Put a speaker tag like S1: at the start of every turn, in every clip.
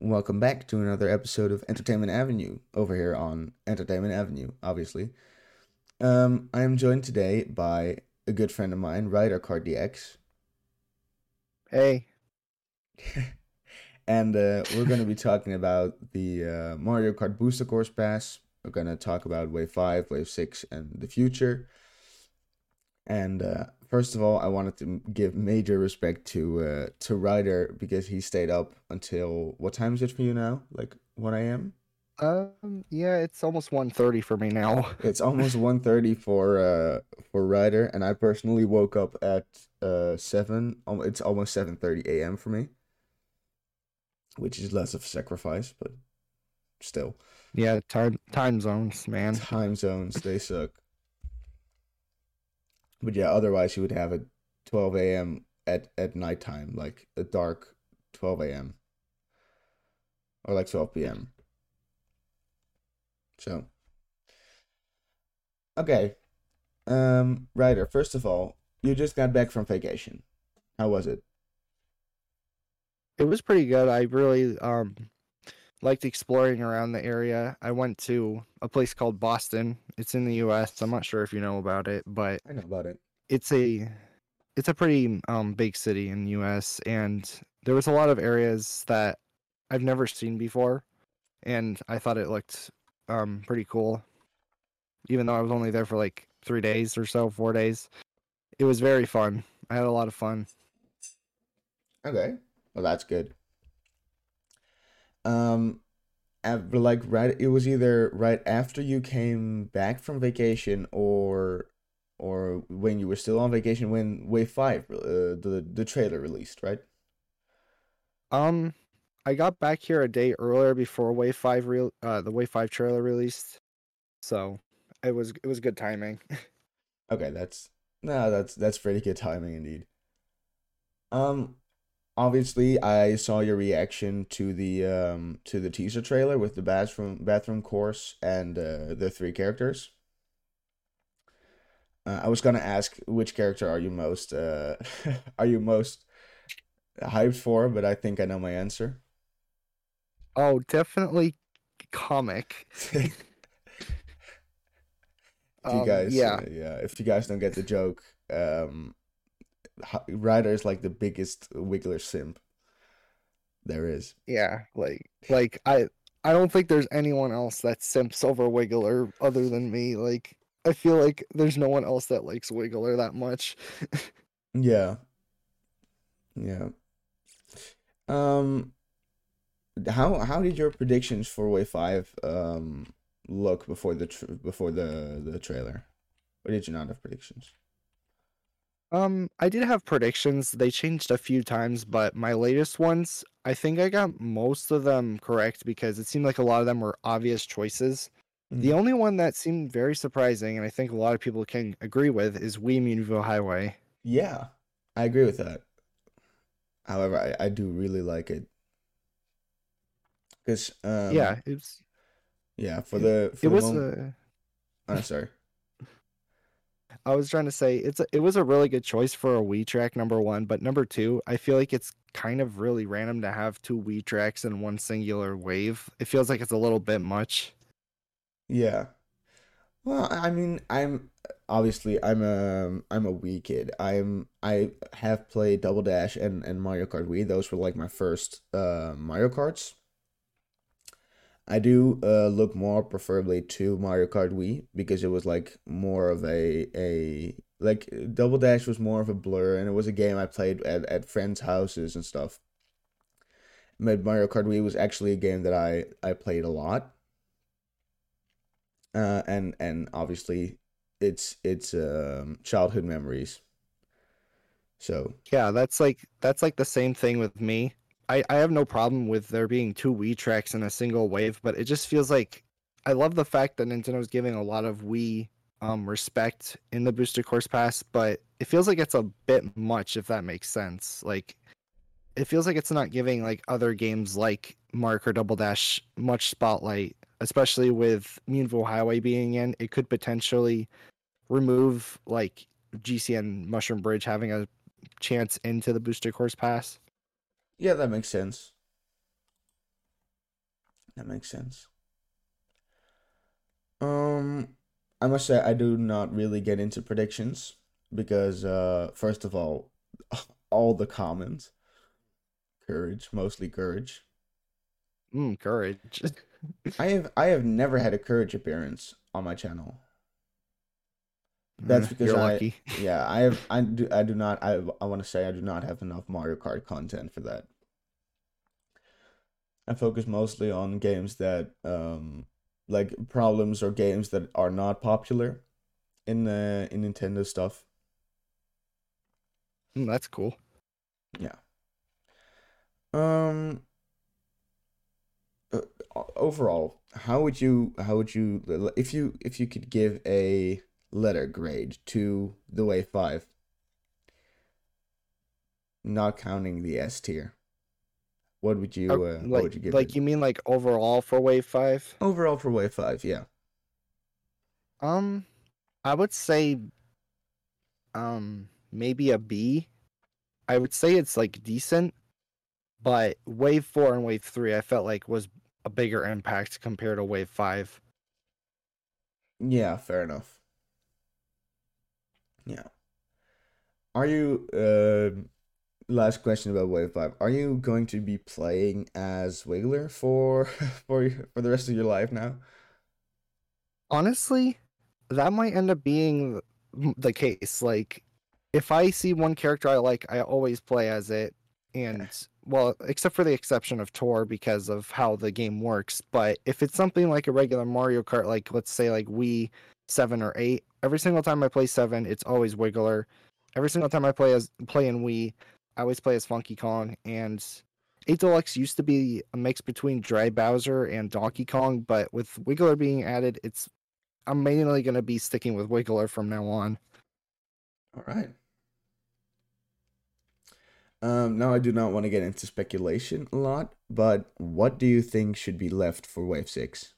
S1: Welcome back to another episode of Entertainment Avenue over here on Entertainment Avenue, obviously. Um, I am joined today by a good friend of mine, RyderKartDX,
S2: Hey,
S1: and uh, we're going to be talking about the uh, Mario Kart Booster Course Pass. We're going to talk about Wave 5, Wave 6, and the future. And uh, first of all, I wanted to give major respect to uh, to Ryder because he stayed up until what time is it for you now? Like 1 a.m.
S2: um, yeah, it's almost 1.30 for me now.
S1: It's almost 1.30 for uh for Ryder, and I personally woke up at uh seven. It's almost 7:30 a.m. for me, which is less of a sacrifice, but still,
S2: Yeah, time time zones, man.
S1: time zones they suck. But yeah, otherwise you would have it 12 a.m. at at nighttime, like a dark 12 a.m. or like 12 p.m. So, okay. Um, Ryder, first of all, you just got back from vacation. How was it?
S2: It was pretty good. I really um liked exploring around the area. I went to a place called Boston. It's in the U.S. I'm not sure if you know about it, but
S1: I know about it.
S2: it's a it's a pretty um big city in the US and there was a lot of areas that I've never seen before and I thought it looked um pretty cool even though I was only there for like 3 days or so 4 days it was very fun I had a lot of fun
S1: Okay. Well, that's good. Um, av- like right, it was either right after you came back from vacation or or when you were still on vacation when Wave 5 uh, the the trailer released, right?
S2: um I got back here a day earlier before Wave 5 real uh the Wave 5 trailer released so it was it was good timing
S1: Okay, that's no, that's that's pretty good timing indeed. Um, obviously, I saw your reaction to the um to the teaser trailer with the bathroom bathroom course and uh, the three characters. Uh, I was gonna ask which character are you most uh are you most hyped for, but I think I know my answer.
S2: oh definitely comic
S1: If you
S2: Um,
S1: guys,
S2: yeah.
S1: uh, yeah, if you guys don't get the joke, um, Ryder is like the biggest Wiggler simp there is.
S2: Yeah, like like I I don't think there's anyone else that simps over Wiggler other than me. Like I feel like there's no one else that likes Wiggler that much.
S1: Yeah. Yeah. Um, how how did your predictions for Wave 5 um look before the tr before the the trailer? Or did you not have predictions?
S2: Um, I did have predictions. They changed a few times, but my latest ones, I think I got most of them correct because it seemed like a lot of them were obvious choices. The
S1: Mhm.
S2: only one that seemed very surprising, and I think a lot of people can agree with, is Wii Moonview Highway.
S1: Yeah, I agree with that. However, I, I do really like it. Because um
S2: yeah, it was
S1: yeah, for the for
S2: it
S1: the
S2: was
S1: moment
S2: a
S1: oh, sorry.
S2: I was trying to say it's a, it was a really good choice for a Wii track number one, but number two, I feel like it's kind of really random to have two Wii tracks in one singular wave. It feels like it's a little bit much.
S1: Yeah. Well, I mean, I'm obviously I'm a I'm a Wii kid. I'm I have played Double Dash and and Mario Kart Wii. Those were like my first uh Mario Karts. I do uh look more preferably to Mario Kart Wii because it was like more of a a like Double Dash was more of a blur and it was a game I played at at friends' houses and stuff. But Mario Kart Wii was actually a game that I I played a lot uh, and and obviously it's it's um childhood memories. So
S2: Yeah, that's like that's like the same thing with me. I I have no problem with there being two Wii tracks in a single wave, but it just feels like I love the fact that Nintendo's giving a lot of Wii um respect in the Booster Course Pass, but it feels like it's a bit much if that makes sense. Like it feels like it's not giving like other games like Mario Kart Double Dash much spotlight, especially with Moonview Highway being in. It could potentially remove like GCN Mushroom Bridge having a chance into the Booster Course Pass.
S1: Yeah, that makes sense. That makes sense. Um, I must say I do not really get into predictions because uh first of all, all the comments, courage, mostly courage.
S2: Mm, courage.
S1: I have I have never had a courage appearance on my channel. That's
S2: Mm,
S1: because
S2: You're
S1: I
S2: lucky.
S1: yeah, I have I do I do not I I want to say I do not have enough Mario Kart content for that. I focus mostly on games that um like problems or games that are not popular in uh, in Nintendo stuff.
S2: Mm, that's cool.
S1: Yeah. Um uh, overall, how would you how would you if you if you could give a letter grade to the Wave 5 not counting the S tier? What would you
S2: Oh,
S1: uh, what
S2: like,
S1: would you give
S2: like
S1: it?
S2: you mean like overall for Wave Five?
S1: Overall for Wave 5, yeah.
S2: Um, I would say, um, maybe a B. I would say it's like decent, but Wave Four and Wave Three, I felt like was a bigger impact compared to Wave Five.
S1: Yeah, fair enough. Yeah. Are you uh last question about Wave 5. Are you going to be playing as Wiggler for for for the rest of your life now?
S2: Honestly, that might end up being the case. Like, if I see one character I like, I always play as it. And, well, except for the exception of Tour because of how the game works. But if it's something like a regular Mario Kart, like, let's say, like Wii 7 or 8, every single time I play 7, it's always Wiggler. Every single time I play as play in Wii, I always play as Funky Kong. And 8 Deluxe used to be a mix between Dry Bowser and Donkey Kong, but with Wiggler being added, it's I'm mainly going to be sticking with Wiggler from now on.
S1: All right. Um, now I do not want to get into speculation a lot, but what do you think should be left for Wave 6?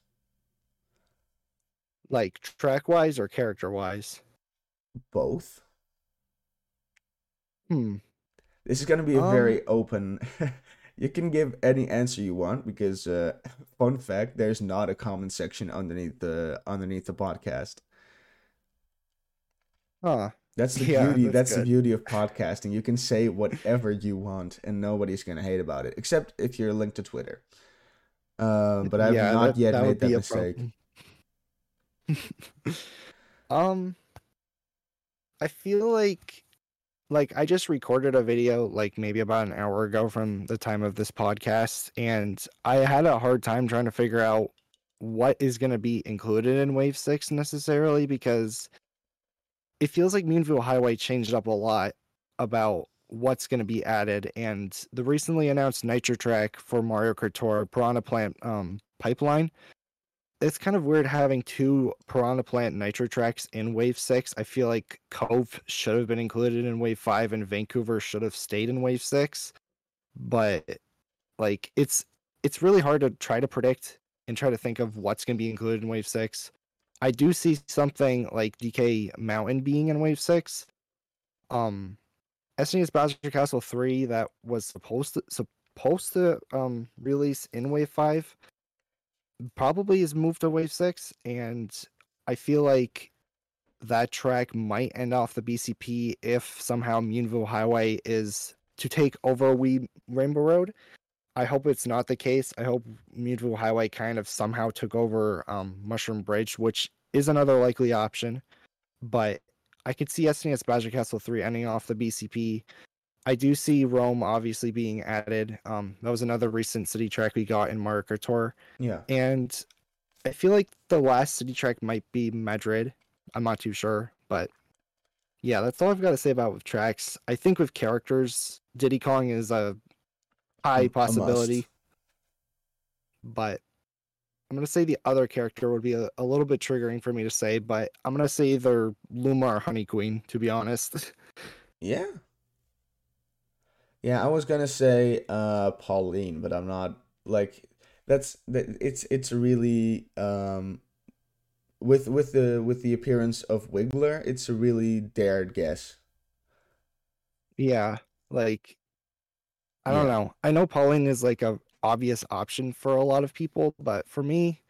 S2: Like track wise or character wise?
S1: Both?
S2: Hmm.
S1: This is going to be a
S2: Um,
S1: very open. you can give any answer you want because uh fun fact, there's not a comment section underneath the underneath the podcast.
S2: Huh.
S1: That's the
S2: Yeah,
S1: beauty.
S2: that's
S1: That's, the beauty of podcasting. You can say whatever you want, and nobody's gonna hate about it, except if you're linked to Twitter. Um, but I've
S2: Yeah,
S1: not
S2: that-
S1: yet
S2: that
S1: made that mistake.
S2: problem. um I feel like like I just recorded a video like maybe about an hour ago from the time of this podcast and I had a hard time trying to figure out what is going to be included in Wave 6 necessarily because it feels like Moonview Highway changed up a lot about what's going to be added and the recently announced nitro track for Mario Kart Tour Piranha Plant um, pipeline it's kind of weird having two Piranha Plant nitro tracks in Wave 6. I feel like Cove should have been included in Wave 5 and Vancouver should have stayed in Wave 6. But like it's it's really hard to try to predict and try to think of what's going to be included in Wave 6. I do see something like DK Mountain being in Wave 6. Um SNES Bowser Castle 3 that was supposed to supposed to um release in Wave 5 probably is moved to Wave 6 and I feel like that track might end off the BCP if somehow Moonview Highway is to take over Wii Rainbow Road. I hope it's not the case. I hope Moonview Highway kind of somehow took over um, Mushroom Bridge, which is another likely option. But I could see SNES Bowser Castle 3 ending off the BCP. I do see Rome obviously being added. Um, that was another recent city track we got in Tour.
S1: Yeah.
S2: And I feel like the last city track might be Madrid. I'm not too sure, but yeah, that's all I've got to say about with tracks. I think with characters, Diddy Kong is a high
S1: A- a
S2: possibility, but I'm gonna say the other character would be a, a little bit triggering for me to say, but I'm gonna say either Luma or Honey Queen, to be honest.
S1: Yeah. Yeah, I was gonna say uh Pauline, but I'm not like that's that it's it's really um with with the with the appearance of Wiggler, it's a really dared guess.
S2: yeah, like I don't
S1: Yeah.
S2: know. I know Pauline is like a obvious option for a lot of people, but for me,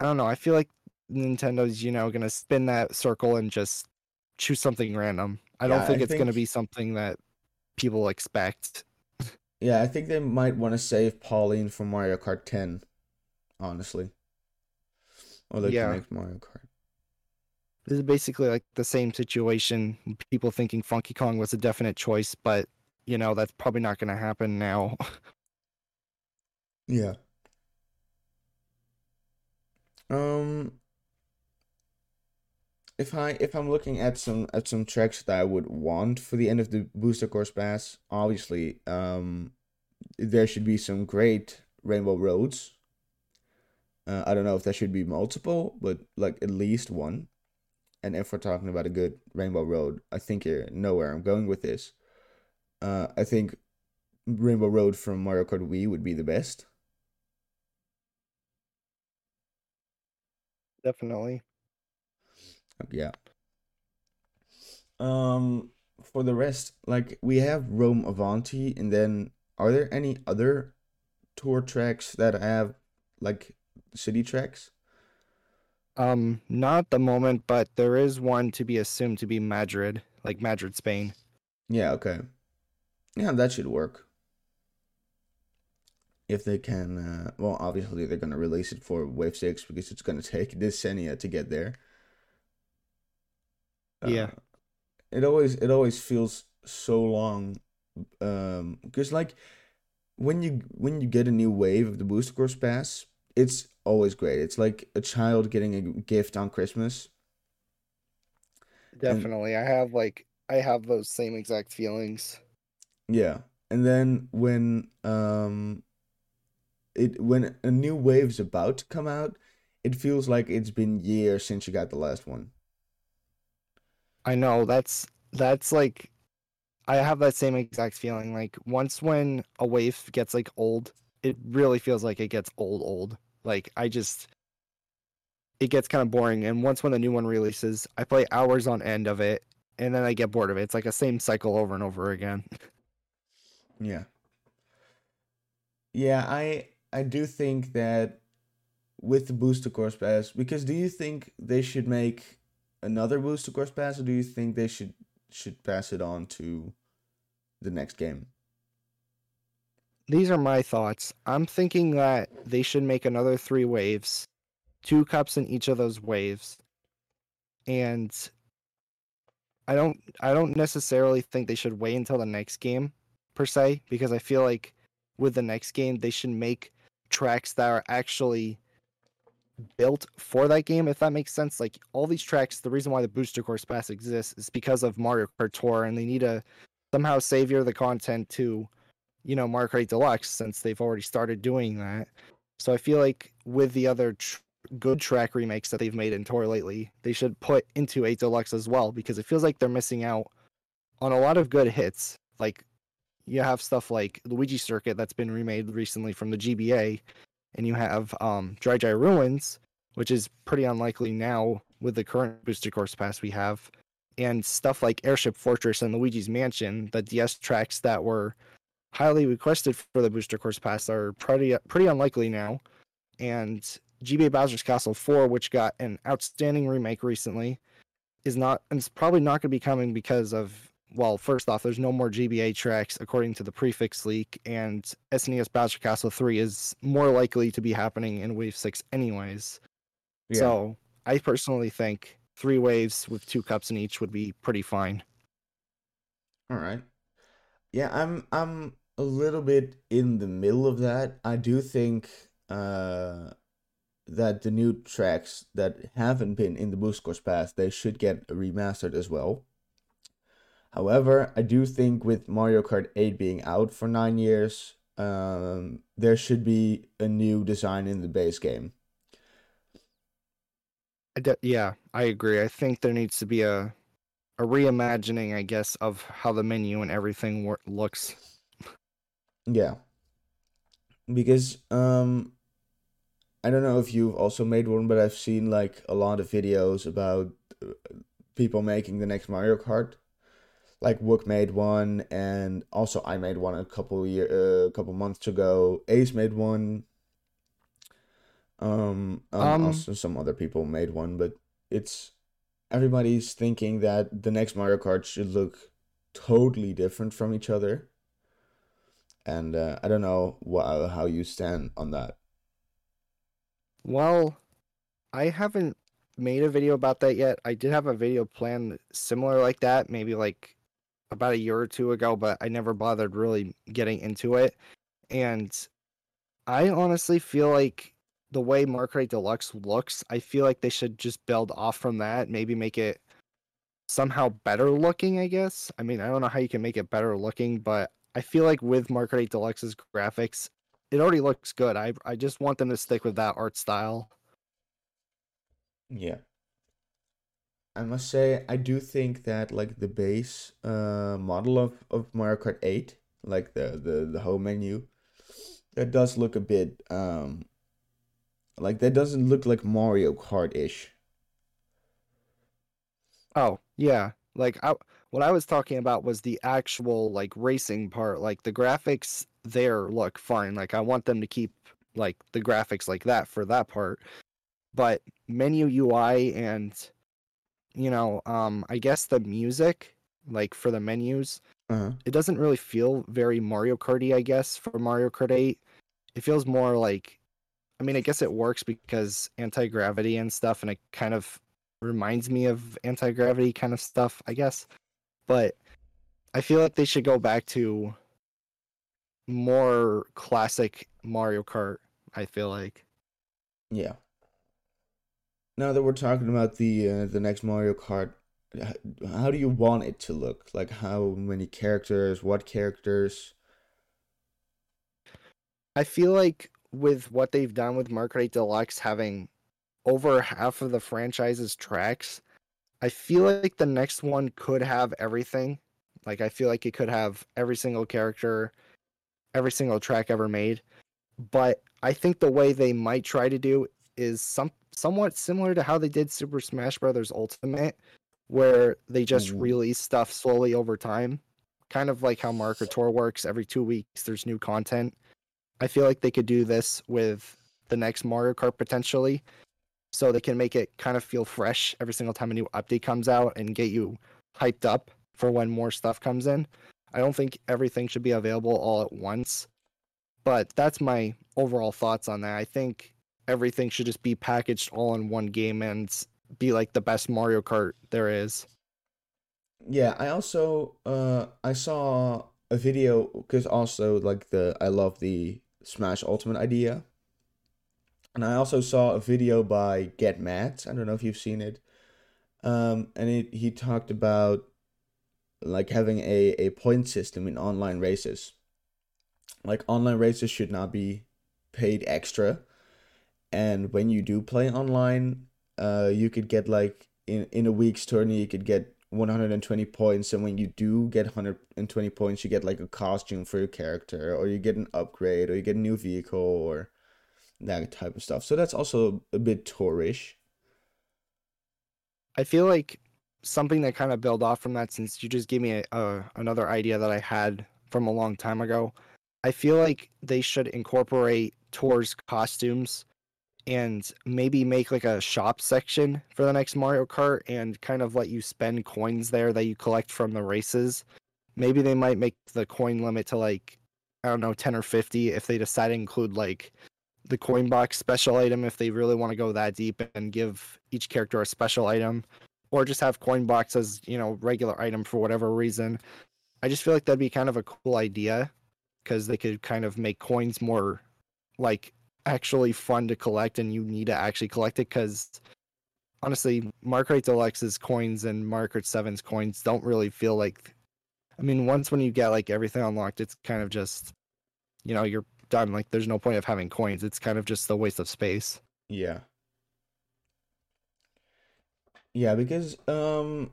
S2: I don't know. I feel like Nintendo's, you know, gonna spin that circle and just choose something random. I don't think
S1: I
S2: it's gonna be something that people expect.
S1: Yeah, I think they might want to save Pauline for Mario Kart 10, honestly. Or like
S2: Yeah.
S1: the next Mario Kart.
S2: This is basically like the same situation. People thinking Funky Kong was a definite choice, but you know that's probably not gonna happen now.
S1: Yeah. Um, if I if I'm looking at some at some tracks that I would want for the end of the Booster Course Pass, obviously, um, there should be some great Rainbow Roads. Uh, I don't know if there should be multiple, but like at least one. And if we're talking about a good Rainbow Road, I think you know where I'm going with this. Uh, I think Rainbow Road from Mario Kart Wii would be the best.
S2: Definitely.
S1: Yeah. Um, for the rest, like we have Rome Avanti, and then are there any other tour tracks that have like city tracks?
S2: Um, not the moment, but there is one to be assumed to be Madrid, like Madrid, Spain.
S1: Yeah, okay. Yeah, that should work. If they can, uh, well, obviously they're gonna release it for Wave 6 because it's gonna take this decennia to get there.
S2: Yeah.
S1: Uh, it always it always feels so long um because like when you when you get a new wave of the booster course pass it's always great it's like a child getting a gift on christmas
S2: Definitely. I have like I have those same exact feelings.
S1: yeah and then when um it when a new wave's about to come out it feels like it's been years since you got the last one
S2: I know that's that's like I have that same exact feeling. Like once when a wave gets like old, it really feels like it gets old old. Like I just it gets kind of boring and once when a new one releases, I play hours on end of it and then I get bored of it. It's like a same cycle over and over again.
S1: Yeah. Yeah, I I do think that with the booster course pass, because do you think they should make another booster course pass, or do you think they should should pass it on to the next game?
S2: These are my thoughts. I'm thinking that they should make another three waves, two cups in each of those waves. And I don't I don't necessarily think they should wait until the next game per se because I feel like with the next game they should make tracks that are actually built for that game if that makes sense like all these tracks the reason why the booster course pass exists is because of Mario Kart Tour and they need to somehow savior the content to you know Mario Kart Deluxe since they've already started doing that. So I feel like with the other tr- good track remakes that they've made in Tour lately, they should put into a Deluxe as well because it feels like they're missing out on a lot of good hits. Like you have stuff like Luigi Circuit that's been remade recently from the GBA, and you have um, Dry Dry Ruins, which is pretty unlikely now with the current booster course pass we have, and stuff like Airship Fortress and Luigi's Mansion, the DS tracks that were highly requested for the booster course pass are pretty pretty unlikely now. And GBA Bowser's Castle 4, which got an outstanding remake recently, is not and it's probably not going to be coming because of well, first off, there's no more GBA tracks according to the prefix leak, and SNES Bowser Castle 3 is more likely to be happening in Wave 6 anyways.
S1: Yeah.
S2: So I personally think three waves with two cups in each would be pretty fine.
S1: All right. Yeah, I'm I'm a little bit in the middle of that. I do think uh that the new tracks that haven't been in the boost course pass, they should get remastered as well. However, I do think with Mario Kart 8 being out for 9 years, um there should be a new design in the base game.
S2: I yeah, I agree. I think there needs to be a a reimagining, I guess, of how the menu and everything wor- looks.
S1: Yeah. Because um I don't know if you've also made one, but I've seen like a lot of videos about uh, people making the next Mario Kart. Like Wook made one, and also I made one a couple year, uh, a couple months ago. Ace made one. Um, um,
S2: Um,
S1: also some other people made one, but it's everybody's thinking that the next Mario Kart should look totally different from each other, and uh, I don't know wha how you stand on that.
S2: Well, I haven't made a video about that yet. I did have a video planned similar like that, maybe like about a year or two ago, but I never bothered really getting into it. And I honestly feel like the way Mario Deluxe looks, I feel like they should just build off from that, maybe make it somehow better looking, I guess. I mean, I don't know how you can make it better looking, but I feel like with 8 Deluxe's graphics, it already looks good. I I just want them to stick with that art style.
S1: Yeah. I must say, I do think that like the base uh model of of Mario Kart 8, like the the the home menu, that does look a bit um like that doesn't look like Mario Kart-ish.
S2: Oh, yeah. Like I, what I was talking about was the actual like racing part. Like the graphics there look fine. Like I want them to keep like the graphics like that for that part. But menu UI and you know, um I guess the music like for the menus,
S1: Uh-huh.
S2: it doesn't really feel very Mario Karty, I guess, for Mario Kart 8. It feels more like I mean, I guess it works because anti-gravity and stuff and it kind of reminds me of anti-gravity kind of stuff, I guess. But I feel like they should go back to more classic Mario Kart, I feel like.
S1: Yeah. Now that we're talking about the uh, the next Mario Kart, how do you want it to look? Like how many characters, what characters?
S2: I feel like with what they've done with Mario Kart 8 Deluxe having over half of the franchise's tracks, I feel like the next one could have everything. Like I feel like it could have every single character, every single track ever made. But I think the way they might try to do is some somewhat similar to how they did Super Smash Bros. Ultimate, where they just
S1: Ooh.
S2: release stuff slowly over time. Kind of like how Mario Kart Tour works. Every two weeks there's new content. I feel like they could do this with the next Mario Kart potentially. So they can make it kind of feel fresh every single time a new update comes out and get you hyped up for when more stuff comes in. I don't think everything should be available all at once. But that's my overall thoughts on that. I think everything should just be packaged all in one game and be like the best Mario Kart there is.
S1: Yeah, I also uh I saw a video because also like the I love the Smash Ultimate idea. And I also saw a video by Get Mad. I don't know if you've seen it. Um, and it, he talked about like having a, a point system in online races. Like online races should not be paid extra. And when you do play online, uh, you could get like in, in a week's tourney, you could get 120 points. And when you do get 120 points, you get like a costume for your character, or you get an upgrade, or you get a new vehicle, or that type of stuff. So that's also a bit tourish.
S2: I feel like something that kind of build off from that since you just gave me a, a another idea that I had from a long time ago. I feel like they should incorporate tours costumes and maybe make like a shop section for the next Mario Kart and kind of let you spend coins there that you collect from the races. Maybe they might make the coin limit to like I don't know 10 or 50 if they decide to include like the coin box special item if they really want to go that deep and give each character a special item or just have coin box as you know regular item for whatever reason i just feel like that'd be kind of a cool idea because they could kind of make coins more like actually fun to collect and you need to actually collect it because honestly Mario Kart deluxe's coins and Mario Kart 7's coins don't really feel like i mean once when you get like everything unlocked it's kind of just you know you're done like there's no point of having coins it's kind of just a waste of space
S1: Yeah. Yeah, because um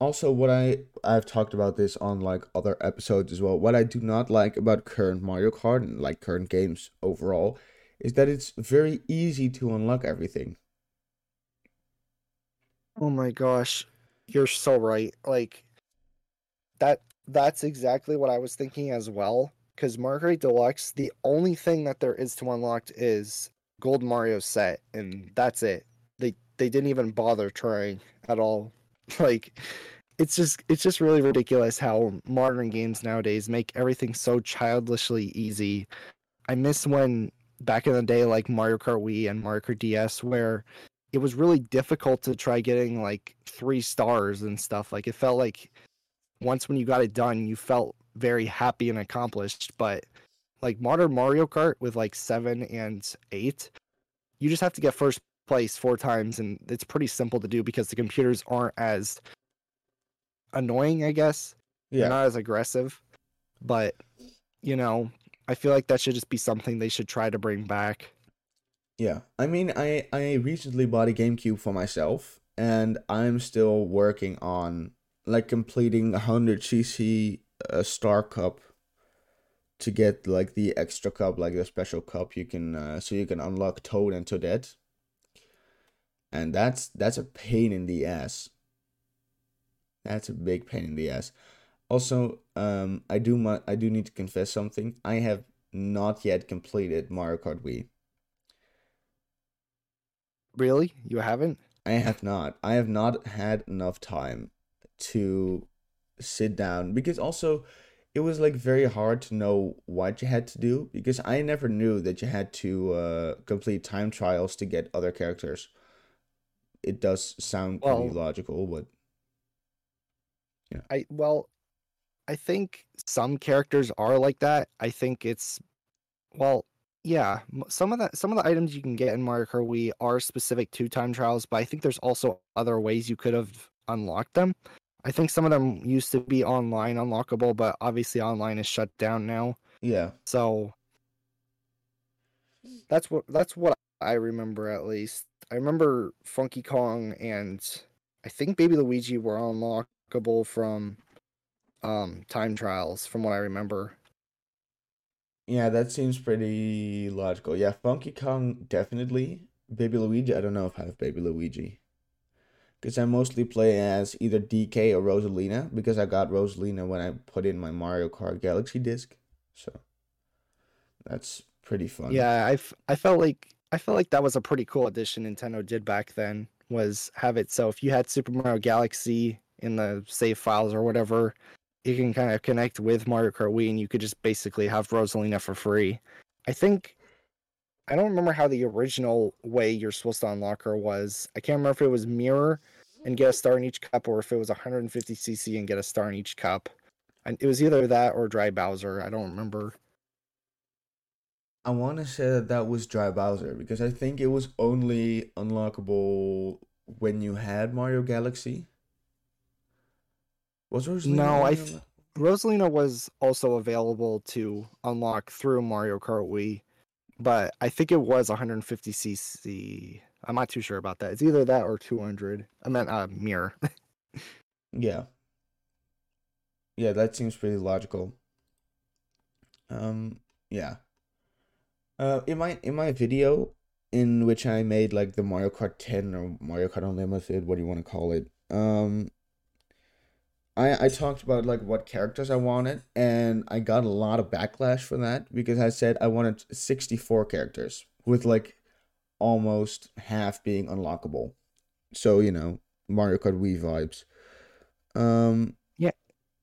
S1: also what I I've talked about this on like other episodes as well. What I do not like about current Mario Kart and like current games overall is that it's very easy to unlock everything.
S2: Oh my gosh, you're so right. Like that that's exactly what I was thinking as well. Because Mario Kart Deluxe, the only thing that there is to unlock is Gold Mario set, and that's it. They they didn't even bother trying at all. Like it's just it's just really ridiculous how modern games nowadays make everything so childishly easy. I miss when back in the day like Mario Kart Wii and Mario Kart DS where it was really difficult to try getting like 3 stars and stuff. Like it felt like once when you got it done, you felt very happy and accomplished, but like modern Mario Kart with like 7 and 8, you just have to get first place four times and it's pretty simple to do because the computers aren't as annoying i guess. Yeah. They're not as aggressive. But you know i feel like that should just be something they should try to bring back.
S1: Yeah i mean i i recently bought a gamecube for myself and i'm still working on like completing 100 cc uh, star cup to get like the extra cup like the special cup you can uh, so you can unlock toad and toadette. And that's that's a pain in the ass. That's a big pain in the ass also um i do my i do need to confess something. I have not yet completed mario kart wii.
S2: Really? You haven't?
S1: I have not. I have not had enough time to sit down because also it was like very hard to know what you had to do because i never knew that you had to uh, complete time trials to get other characters. It does sound well, pretty logical, but
S2: yeah. I well, I think some characters are like that. I think it's well, yeah. Some of the some of the items you can get in Mario Kart Wii are specific to time trials, but I think there's also other ways you could have unlocked them. I think some of them used to be online unlockable, but obviously online is shut down now.
S1: Yeah.
S2: So that's what that's what I remember at least. I remember Funky Kong and I think Baby Luigi were unlockable from um time trials from what I remember.
S1: Yeah, that seems pretty logical. Yeah, Funky Kong definitely. Baby Luigi, I don't know if I have Baby Luigi. Because I mostly play as either DK or Rosalina, because I got Rosalina when I put in my Mario Kart Galaxy disc. So that's pretty fun.
S2: Yeah, I, f- I felt like I felt like that was a pretty cool addition Nintendo did back then was have it so if you had Super Mario Galaxy in the save files or whatever, you can kind of connect with Mario Kart Wii and you could just basically have Rosalina for free. I think I don't remember how the original way you're supposed to unlock her was. I can't remember if it was mirror and get a star in each cup or if it was 150cc and get a star in each cup. And it was either that or dry Bowser. I don't remember.
S1: I want to say that that was Dry Bowser because I think it was only unlockable when you had Mario Galaxy.
S2: Was Rosalina? No, I. Th- Rosalina was also available to unlock through Mario Kart Wii, but I think it was 150cc. I'm not too sure about that. It's either that or 200. I meant uh, mirror.
S1: yeah. Yeah, that seems pretty logical. Um, yeah. Uh, in my in my video in which I made like the Mario Kart 10 or Mario Kart Unlimited, what do you want to call it? Um, I I talked about like what characters I wanted, and I got a lot of backlash for that because I said I wanted 64 characters with like almost half being unlockable. So you know Mario Kart Wii vibes. Um,
S2: yeah,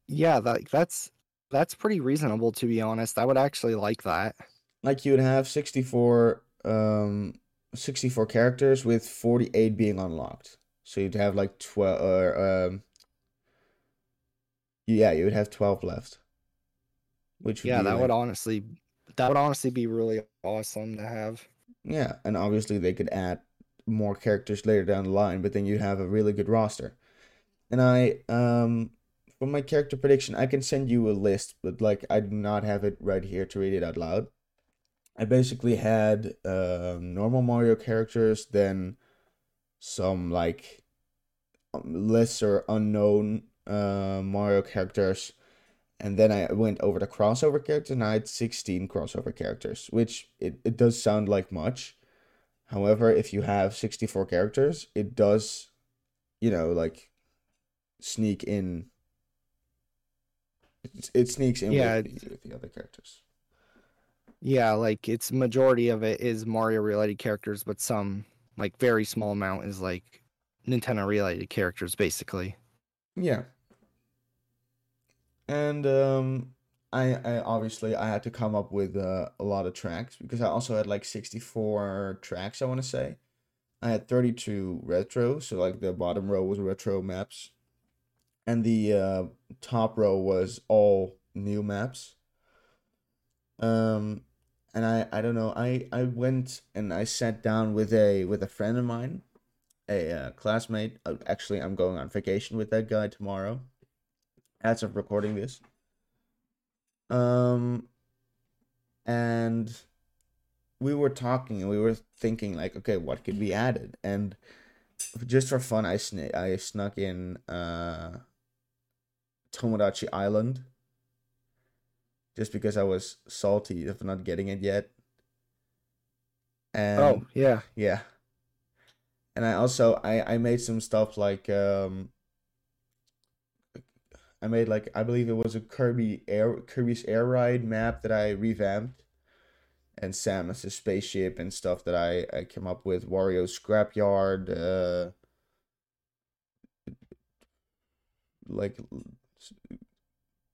S2: yeah, that that's that's pretty reasonable to be honest. I would actually like that
S1: like you would have 64 um 64 characters with 48 being unlocked. So you'd have like 12 or um yeah, you would have 12 left.
S2: Which would Yeah, that like, would honestly that would honestly be really awesome to have.
S1: Yeah, and obviously they could add more characters later down the line, but then you'd have a really good roster. And I um for my character prediction, I can send you a list, but like I do not have it right here to read it out loud. I basically had uh, normal Mario characters, then some like um, lesser unknown uh, Mario characters, and then I went over the crossover characters, and I had 16 crossover characters, which it, it does sound like much. However, if you have 64 characters, it does, you know, like sneak in it, it sneaks in
S2: Yeah,
S1: with, with the other characters.
S2: Yeah, like it's majority of it is Mario related characters, but some like very small amount is like Nintendo related characters basically.
S1: Yeah. And um I I obviously I had to come up with uh, a lot of tracks because I also had like 64 tracks I want to say. I had 32 retro, so like the bottom row was retro maps and the uh, top row was all new maps. Um and I I don't know, I I went and I sat down with a with a friend of mine a uh, classmate. Uh, actually, I'm going on vacation with that guy tomorrow. As of recording this. Um, and we were talking and we were thinking like, okay, what could be added? And just for fun, I sn- I snuck in uh, Tomodachi Island. Just because I was salty of not getting it yet. And
S2: oh, yeah.
S1: yeah. And I also I I made some stuff like um I made like I believe it was a Kirby air Kirby's air ride map that I revamped and Samus's spaceship and stuff that I I came up with Wario's scrapyard uh like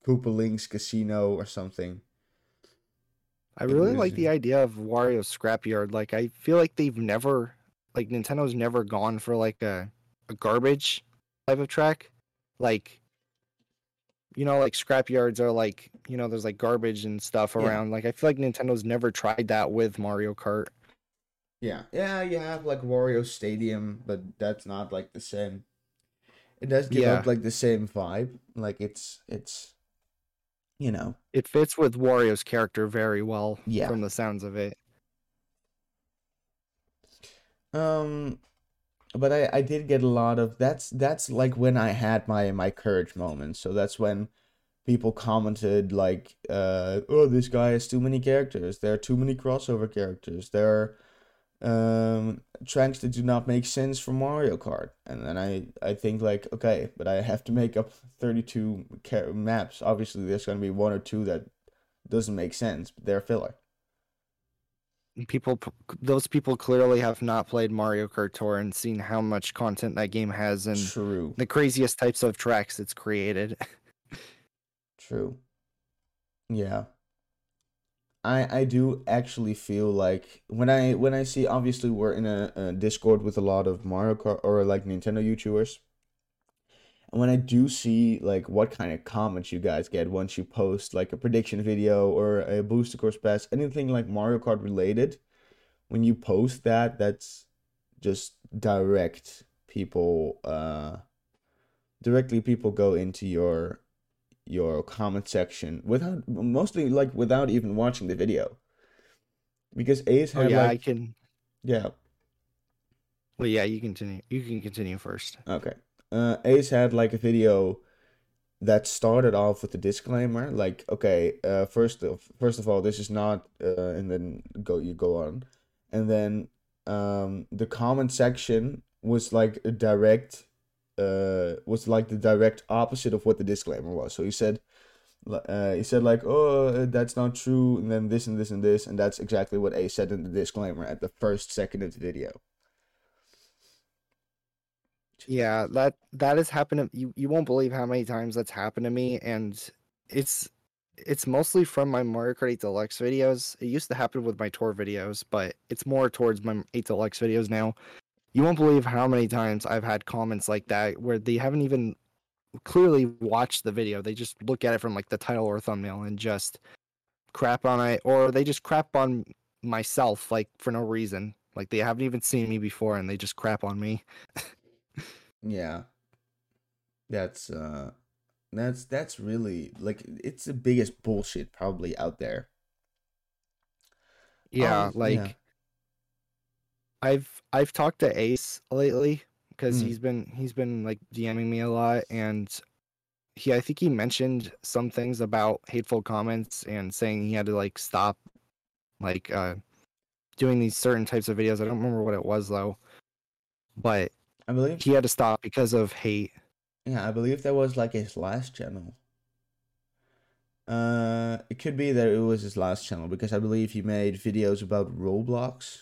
S1: Koopa Link's casino or something.
S2: I really like the idea of Wario Scrapyard. Like I feel like they've never like Nintendo's never gone for like a, a garbage type of track. Like you know, like scrapyards are like you know, there's like garbage and stuff
S1: Yeah.
S2: around. Like I feel like Nintendo's never tried that with Mario Kart.
S1: Yeah, yeah, you have like Wario Stadium, but that's not like the same. It does give up like the same vibe. Like it's it's, you know,
S2: It fits with Wario's character very well
S1: Yeah.
S2: from the sounds of it.
S1: um, but I I did get a lot of that's that's like when I had my my courage moment. So that's when people commented like, uh, oh, this guy has too many characters. There are too many crossover characters. There are um tracks that do not make sense for Mario Kart. And then I I think like, okay, but I have to make up 32 ca- maps. Obviously, there's going to be one or two that doesn't make sense, but they're filler.
S2: People, those people clearly have not played Mario Kart Tour and seen how much content that game has and
S1: True.
S2: the craziest types of tracks it's created.
S1: True. Yeah. I I do actually feel like when I when I see obviously we're in a, a Discord with a lot of Mario Kart or like Nintendo YouTubers. And when I do see like what kind of comments you guys get once you post like a prediction video or a booster course pass, anything like Mario Kart related, when you post that, that's just direct people uh directly people go into your your comment section without mostly like without even watching the video because A's ace
S2: oh
S1: had
S2: yeah, I can.
S1: yeah
S2: Well, yeah, you continue. You can continue first.
S1: okay uh ace had like a video that started off with a disclaimer like okay uh first of first of all this is not uh and then go you go on. And then um the comment section was like a direct uh was like the direct opposite of what the disclaimer was. So he said uh he said like oh uh, that's not true and then this and this and this and that's exactly what Ace said in the disclaimer at the first second of the video
S2: Yeah, that that has happened. to- You you won't believe how many times that's happened to me, and it's it's mostly from my Mario Kart 8 Deluxe videos. It used to happen with my tour videos, but it's more towards my 8 Deluxe videos now. You won't believe how many times I've had comments like that where they haven't even clearly watched the video. They just look at it from like the title or thumbnail and just crap on it, or they just crap on myself like for no reason. Like they haven't even seen me before and they just crap on me.
S1: Yeah. That's uh that's that's really like it's the biggest bullshit probably out there.
S2: Yeah,
S1: Um,
S2: like
S1: yeah.
S2: I've I've talked to Ace lately because
S1: Mm.
S2: he's been he's been like DMing me a lot and he I think he mentioned some things about hateful comments and saying he had to like stop like uh doing these certain types of videos. I don't remember what it was though. But
S1: I believe
S2: he had to stop because of hate.
S1: yeah, I believe that was like his last channel. Uh, it could be that it was his last channel because I believe he made videos about Roblox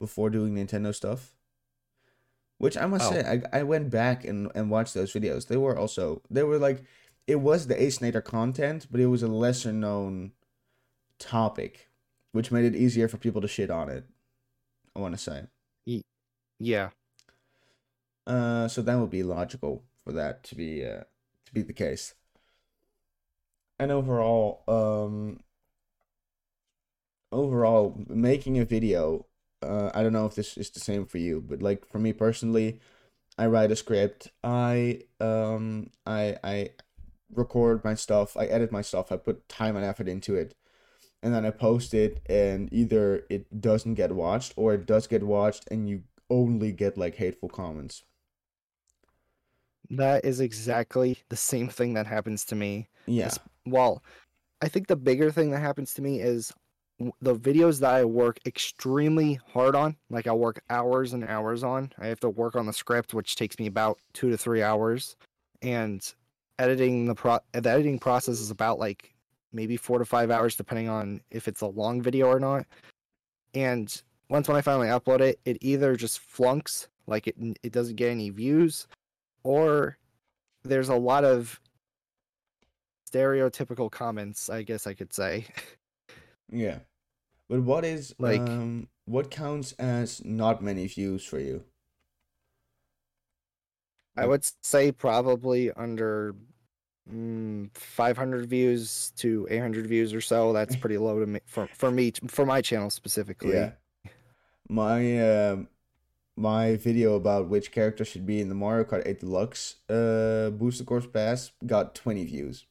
S1: before doing Nintendo stuff. Which I must
S2: Oh.
S1: say, I, I went back and, and watched those videos. They were also they were like it was the Ace Nader content, but it was a lesser known topic, which made it easier for people to shit on it. I want to say.
S2: Yeah.
S1: Uh, so that would be logical for that to be uh, to be the case. And overall, um, overall, making a video, uh, I don't know if this is the same for you, but like for me personally, I write a script, I um, I I record my stuff, I edit my stuff, I put time and effort into it, and then I post it, and either it doesn't get watched or it does get watched, and you only get like hateful comments.
S2: That is exactly the same thing that happens to me.
S1: Yeah.
S2: Well, I think the bigger thing that happens to me is the videos that I work extremely hard on. Like I work hours and hours on. I have to work on the script, which takes me about two to three hours, and editing the pro the editing process is about like maybe four to five hours, depending on if it's a long video or not. And once when I finally upload it, it either just flunks, like it it doesn't get any views, or there's a lot of stereotypical comments, I guess I could say.
S1: Yeah. But what is
S2: Like-
S1: um what counts as not many views for you?
S2: I would say probably under mm, 500 views to 800 views or so. That's pretty low to me for for me for my channel specifically.
S1: Yeah. My um my video about which character should be in the Mario Kart 8 Deluxe uh booster course pass got 20 views.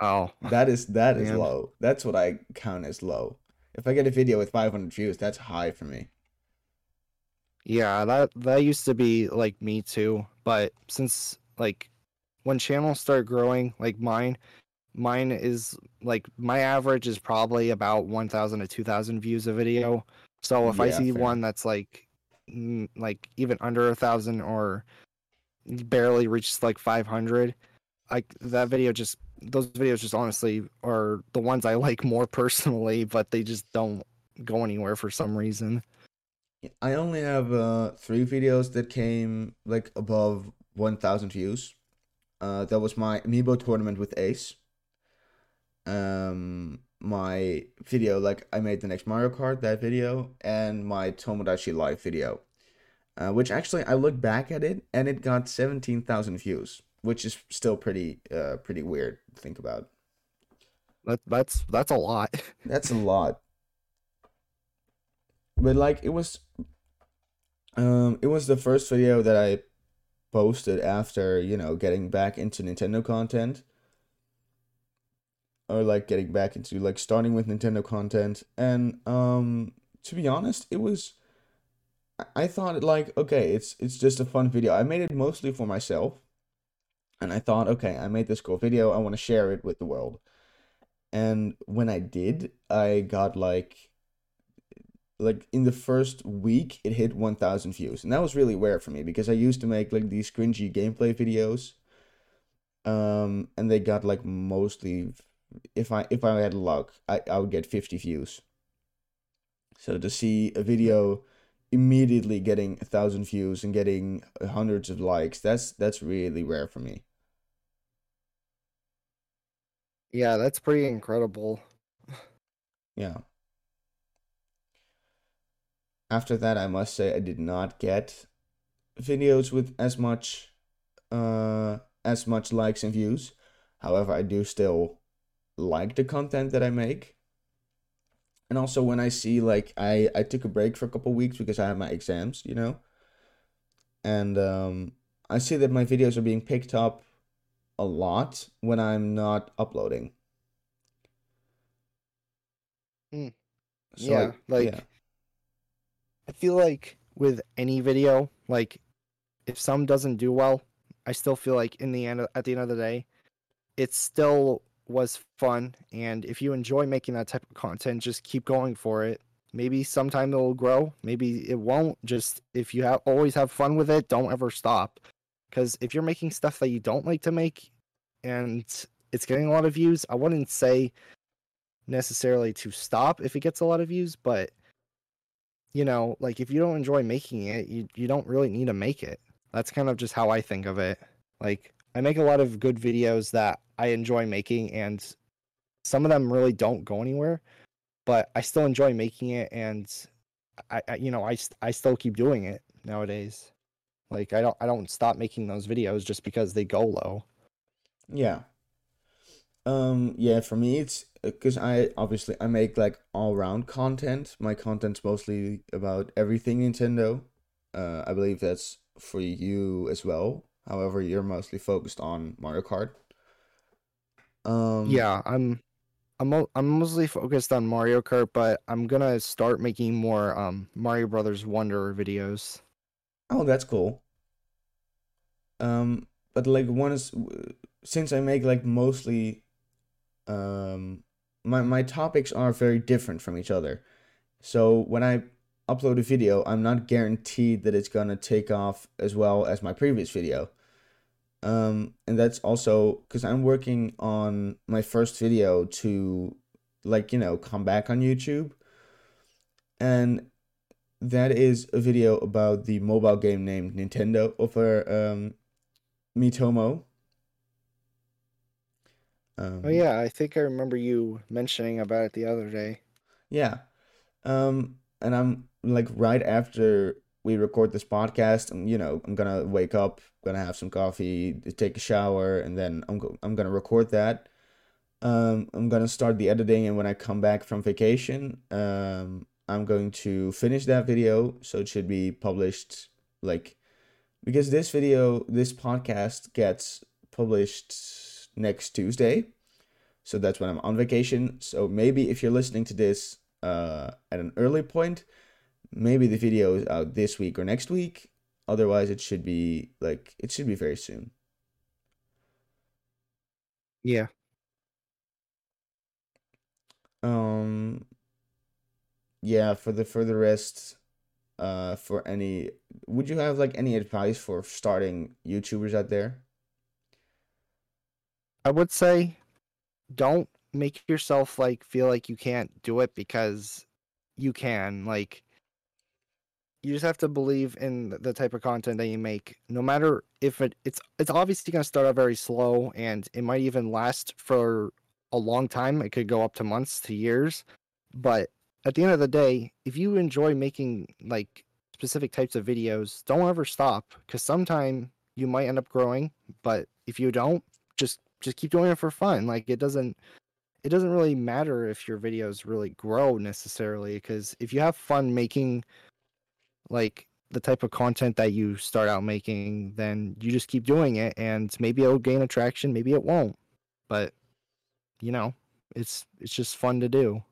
S2: Oh,
S1: That is that is
S2: Man.
S1: low. That's what I count as low. If I get a video with 500 views, that's high for me.
S2: yeah, that that used to be like me too, but since like when channels start growing, like mine, mine is like my average is probably about 1,000 to 2,000 views a video. So if I see
S1: fair.
S2: one that's like like even under a thousand or barely reaches like 500, like that video just those videos just honestly are the ones I like more personally, but they just don't go anywhere for some reason.
S1: I only have uh three videos that came like above 1000 views. Uh that was my amiibo tournament with Ace. Um my video like I made the next Mario Kart that video and my Tomodachi Life video. Uh, which actually I looked back at it and it got 17,000 views, which is still pretty uh pretty weird to think about.
S2: That that's that's a lot.
S1: That's a lot. But like it was um it was the first video that I posted after, you know, getting back into Nintendo content. Or like getting back into like starting with Nintendo content and um to be honest, it was I- thought like okay, it's it's just a fun video. I made it mostly for myself. And I thought, okay, I made this cool video. I want to share it with the world. And when I did, I got like like in the first week it hit 1000 views. And that was really rare for me because I used to make like these cringy gameplay videos. Um and they got like mostly if I if I had luck, I, I would get 50 views. So to see a video immediately getting a thousand views and getting hundreds of likes, that's that's really rare for me.
S2: yeah, that's pretty incredible.
S1: Yeah. After that, I must say I did not get videos with as much uh as much likes and views. However, I do still like the content that I make. And also when I see like I I took a break for a couple weeks because I had my exams, you know. And um I see that my videos are being picked up a lot when I'm not uploading.
S2: Mm.
S1: So
S2: yeah, like
S1: yeah.
S2: I feel like with any video, like if some doesn't do well, I still feel like in the end at the end of the day, it's still was fun and if you enjoy making that type of content, just keep going for it. Maybe sometime it'll grow, maybe it won't. Just if you have always have fun with it, don't ever stop. Cuz if you're making stuff that you don't like to make and it's getting a lot of views. I wouldn't say necessarily to stop if it gets a lot of views, but you know, like if you don't enjoy making it, you you don't really need to make it. That's kind of just how I think of it. Like I make a lot of good videos that I enjoy making and some of them really don't go anywhere, but I still enjoy making it and I, I you know, I I still keep doing it nowadays. Like I don't I don't stop making those videos just because they go low.
S1: Yeah. Um, yeah, for me it's because I obviously I make like all round content. My content's mostly about everything Nintendo. Uh, I believe that's for you as well. However, you're mostly focused on Mario Kart. Um,
S2: Yeah, I'm I'm I'm mostly focused on Mario Kart, but I'm gonna start making more um Mario Brothers Wonder videos.
S1: Oh, that's cool. Um, but like one is since I make like mostly, um, my my topics are very different from each other. So when I upload a video, I'm not guaranteed that it's gonna take off as well as my previous video. Um, and that's also because I'm working on my first video to like, you know, come back on YouTube. And that is a video about the mobile game named Nintendo over um Miitomo. Um,
S2: Oh yeah, I think I remember you mentioning about it the other day.
S1: Yeah. Um, and I'm like right after we record this podcast, and you know, I'm gonna wake up, gonna have some coffee, take a shower, and then I'm go I'm gonna record that. Um, I'm gonna start the editing, and when I come back from vacation, um, I'm going to finish that video, so it should be published like because this video, this podcast gets published next Tuesday. So that's when I'm on vacation. So maybe if you're listening to this uh, at an early point, maybe the video is out this week or next week. Otherwise, it should be like it should be very soon.
S2: Yeah.
S1: Um, yeah. For the for the rest, uh, for any, would you have like any advice for starting YouTubers out there?
S2: I would say don't make yourself like feel like you can't do it because you can. Like you just have to believe in the type of content that you make. No matter if it it's it's obviously going to start out very slow and it might even last for a long time. It could go up to months to years. But at the end of the day, if you enjoy making like specific types of videos, don't ever stop cuz sometime you might end up growing, but if you don't, just just keep doing it for fun. Like it doesn't it doesn't really matter if your videos really grow necessarily because if you have fun making like the type of content that you start out making, then you just keep doing it and maybe it'll gain attraction, maybe it won't. But you know, it's it's just fun to do.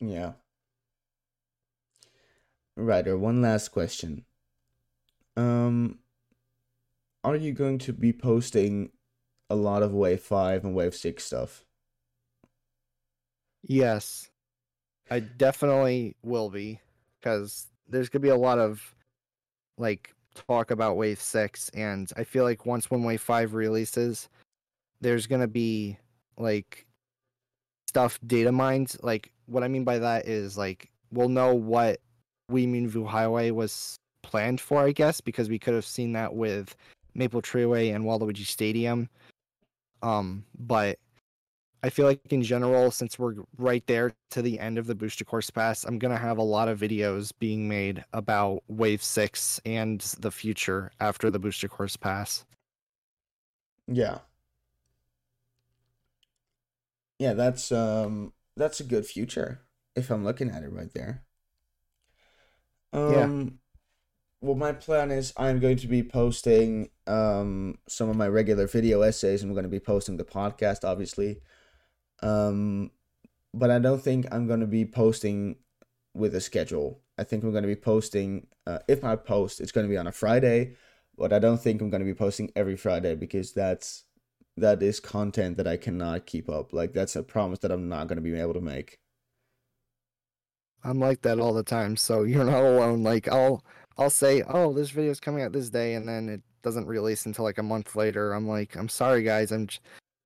S1: Yeah. Right, or one last question. Um, are you going to be posting a lot of Wave 5 and Wave 6 stuff?
S2: Yes. I definitely will be because there's gonna be a lot of like talk about Wave Six, and I feel like once when Wave Five releases, there's gonna be like stuff data mined. Like what I mean by that is like we'll know what Wii Moonview Highway was planned for, I guess, because we could have seen that with Maple Treeway and Waluigi Stadium. Um, but I feel like in general, since we're right there to the end of the booster course pass, I'm gonna have a lot of videos being made about Wave Six and the future after the booster course pass.
S1: Yeah. Yeah, that's um that's a good future if I'm looking at it right there.
S2: Yeah.
S1: Um well my plan is I'm going to be posting um some of my regular video essays. I'm going to be posting the podcast obviously. Um but I don't think I'm going to be posting with a schedule. I think I'm going to be posting uh, if I post it's going to be on a Friday, but I don't think I'm going to be posting every Friday because that's that is content that I cannot keep up. Like that's a promise that I'm not going to be able to make.
S2: I'm like that all the time, so you're not alone. Like I'll I'll say, "Oh, this video's coming out this day," and then it doesn't release until like a month later. I'm like, "I'm sorry, guys. I'm j-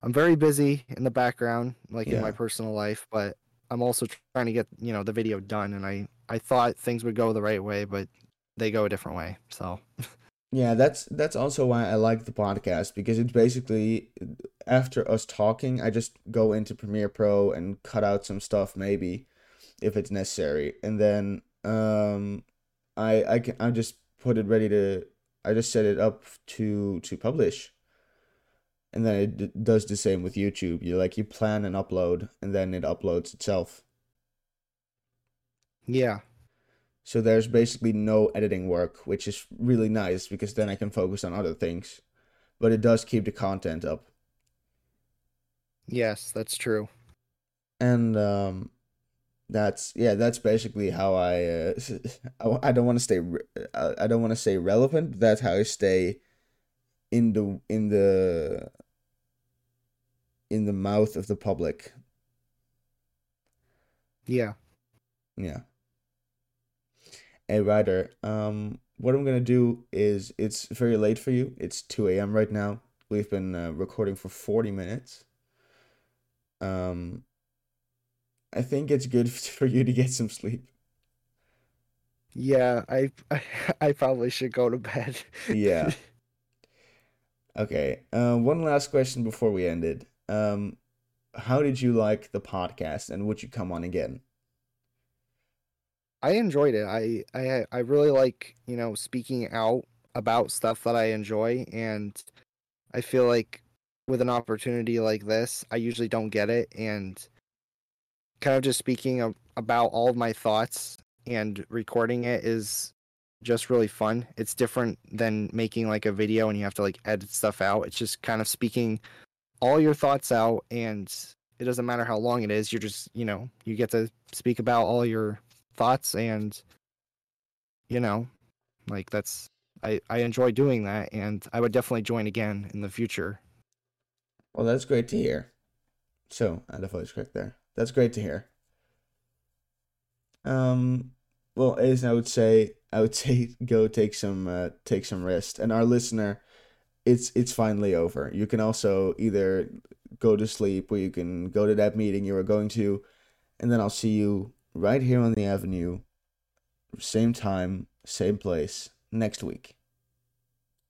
S2: I'm very busy in the background, like in my personal life, but I'm also trying to get you know the video done. And I I thought things would go the right way, but they go a different way. So
S1: Yeah, that's that's also why I like the podcast because it's basically after us talking, I just go into Premiere Pro and cut out some stuff maybe if it's necessary, and then um, I I can I just put it ready to I just set it up to to publish, and then it d does the same with YouTube. You like you plan an upload, and then it uploads itself.
S2: yeah,
S1: So there's basically no editing work, which is really nice because then I can focus on other things. But it does keep the content up.
S2: yes, that's true.
S1: And um that's yeah, that's basically how I uh I, I don't want to stay re- uh, I don't want to say relevant, but that's how I stay in the in the in the mouth of the public.
S2: Yeah,
S1: Yeah. Hey, Ryder, um, what I'm gonna do is it's very late for you. It's 2 a.m. right now. We've been uh, recording for 40 minutes. Um, I think it's good for you to get some sleep.
S2: yeah. I I, I probably should go to bed.
S1: Yeah. Okay. Uh, one last question before we end it. Um, how did you like the podcast, and would you come on again?
S2: I enjoyed it. I I I really like, you know, speaking out about stuff that I enjoy and I feel like with an opportunity like this, I usually don't get it and kind of just speaking of, about all of my thoughts and recording it is just really fun. It's different than making like a video and you have to like edit stuff out. It's just kind of speaking all your thoughts out and it doesn't matter how long it is. You're just, you know, you get to speak about all your thoughts and you know like that's i i enjoy doing that and i would definitely join again in the future
S1: Well, that's great to hear. So, I a voice correct there. That's great to hear. Um, well, as I would say, I would say go take some uh, take some rest. And our listener, it's it's finally over. You can also either go to sleep or you can go to that meeting you were going to, and then I'll see you right here on the avenue, same time, same place next week.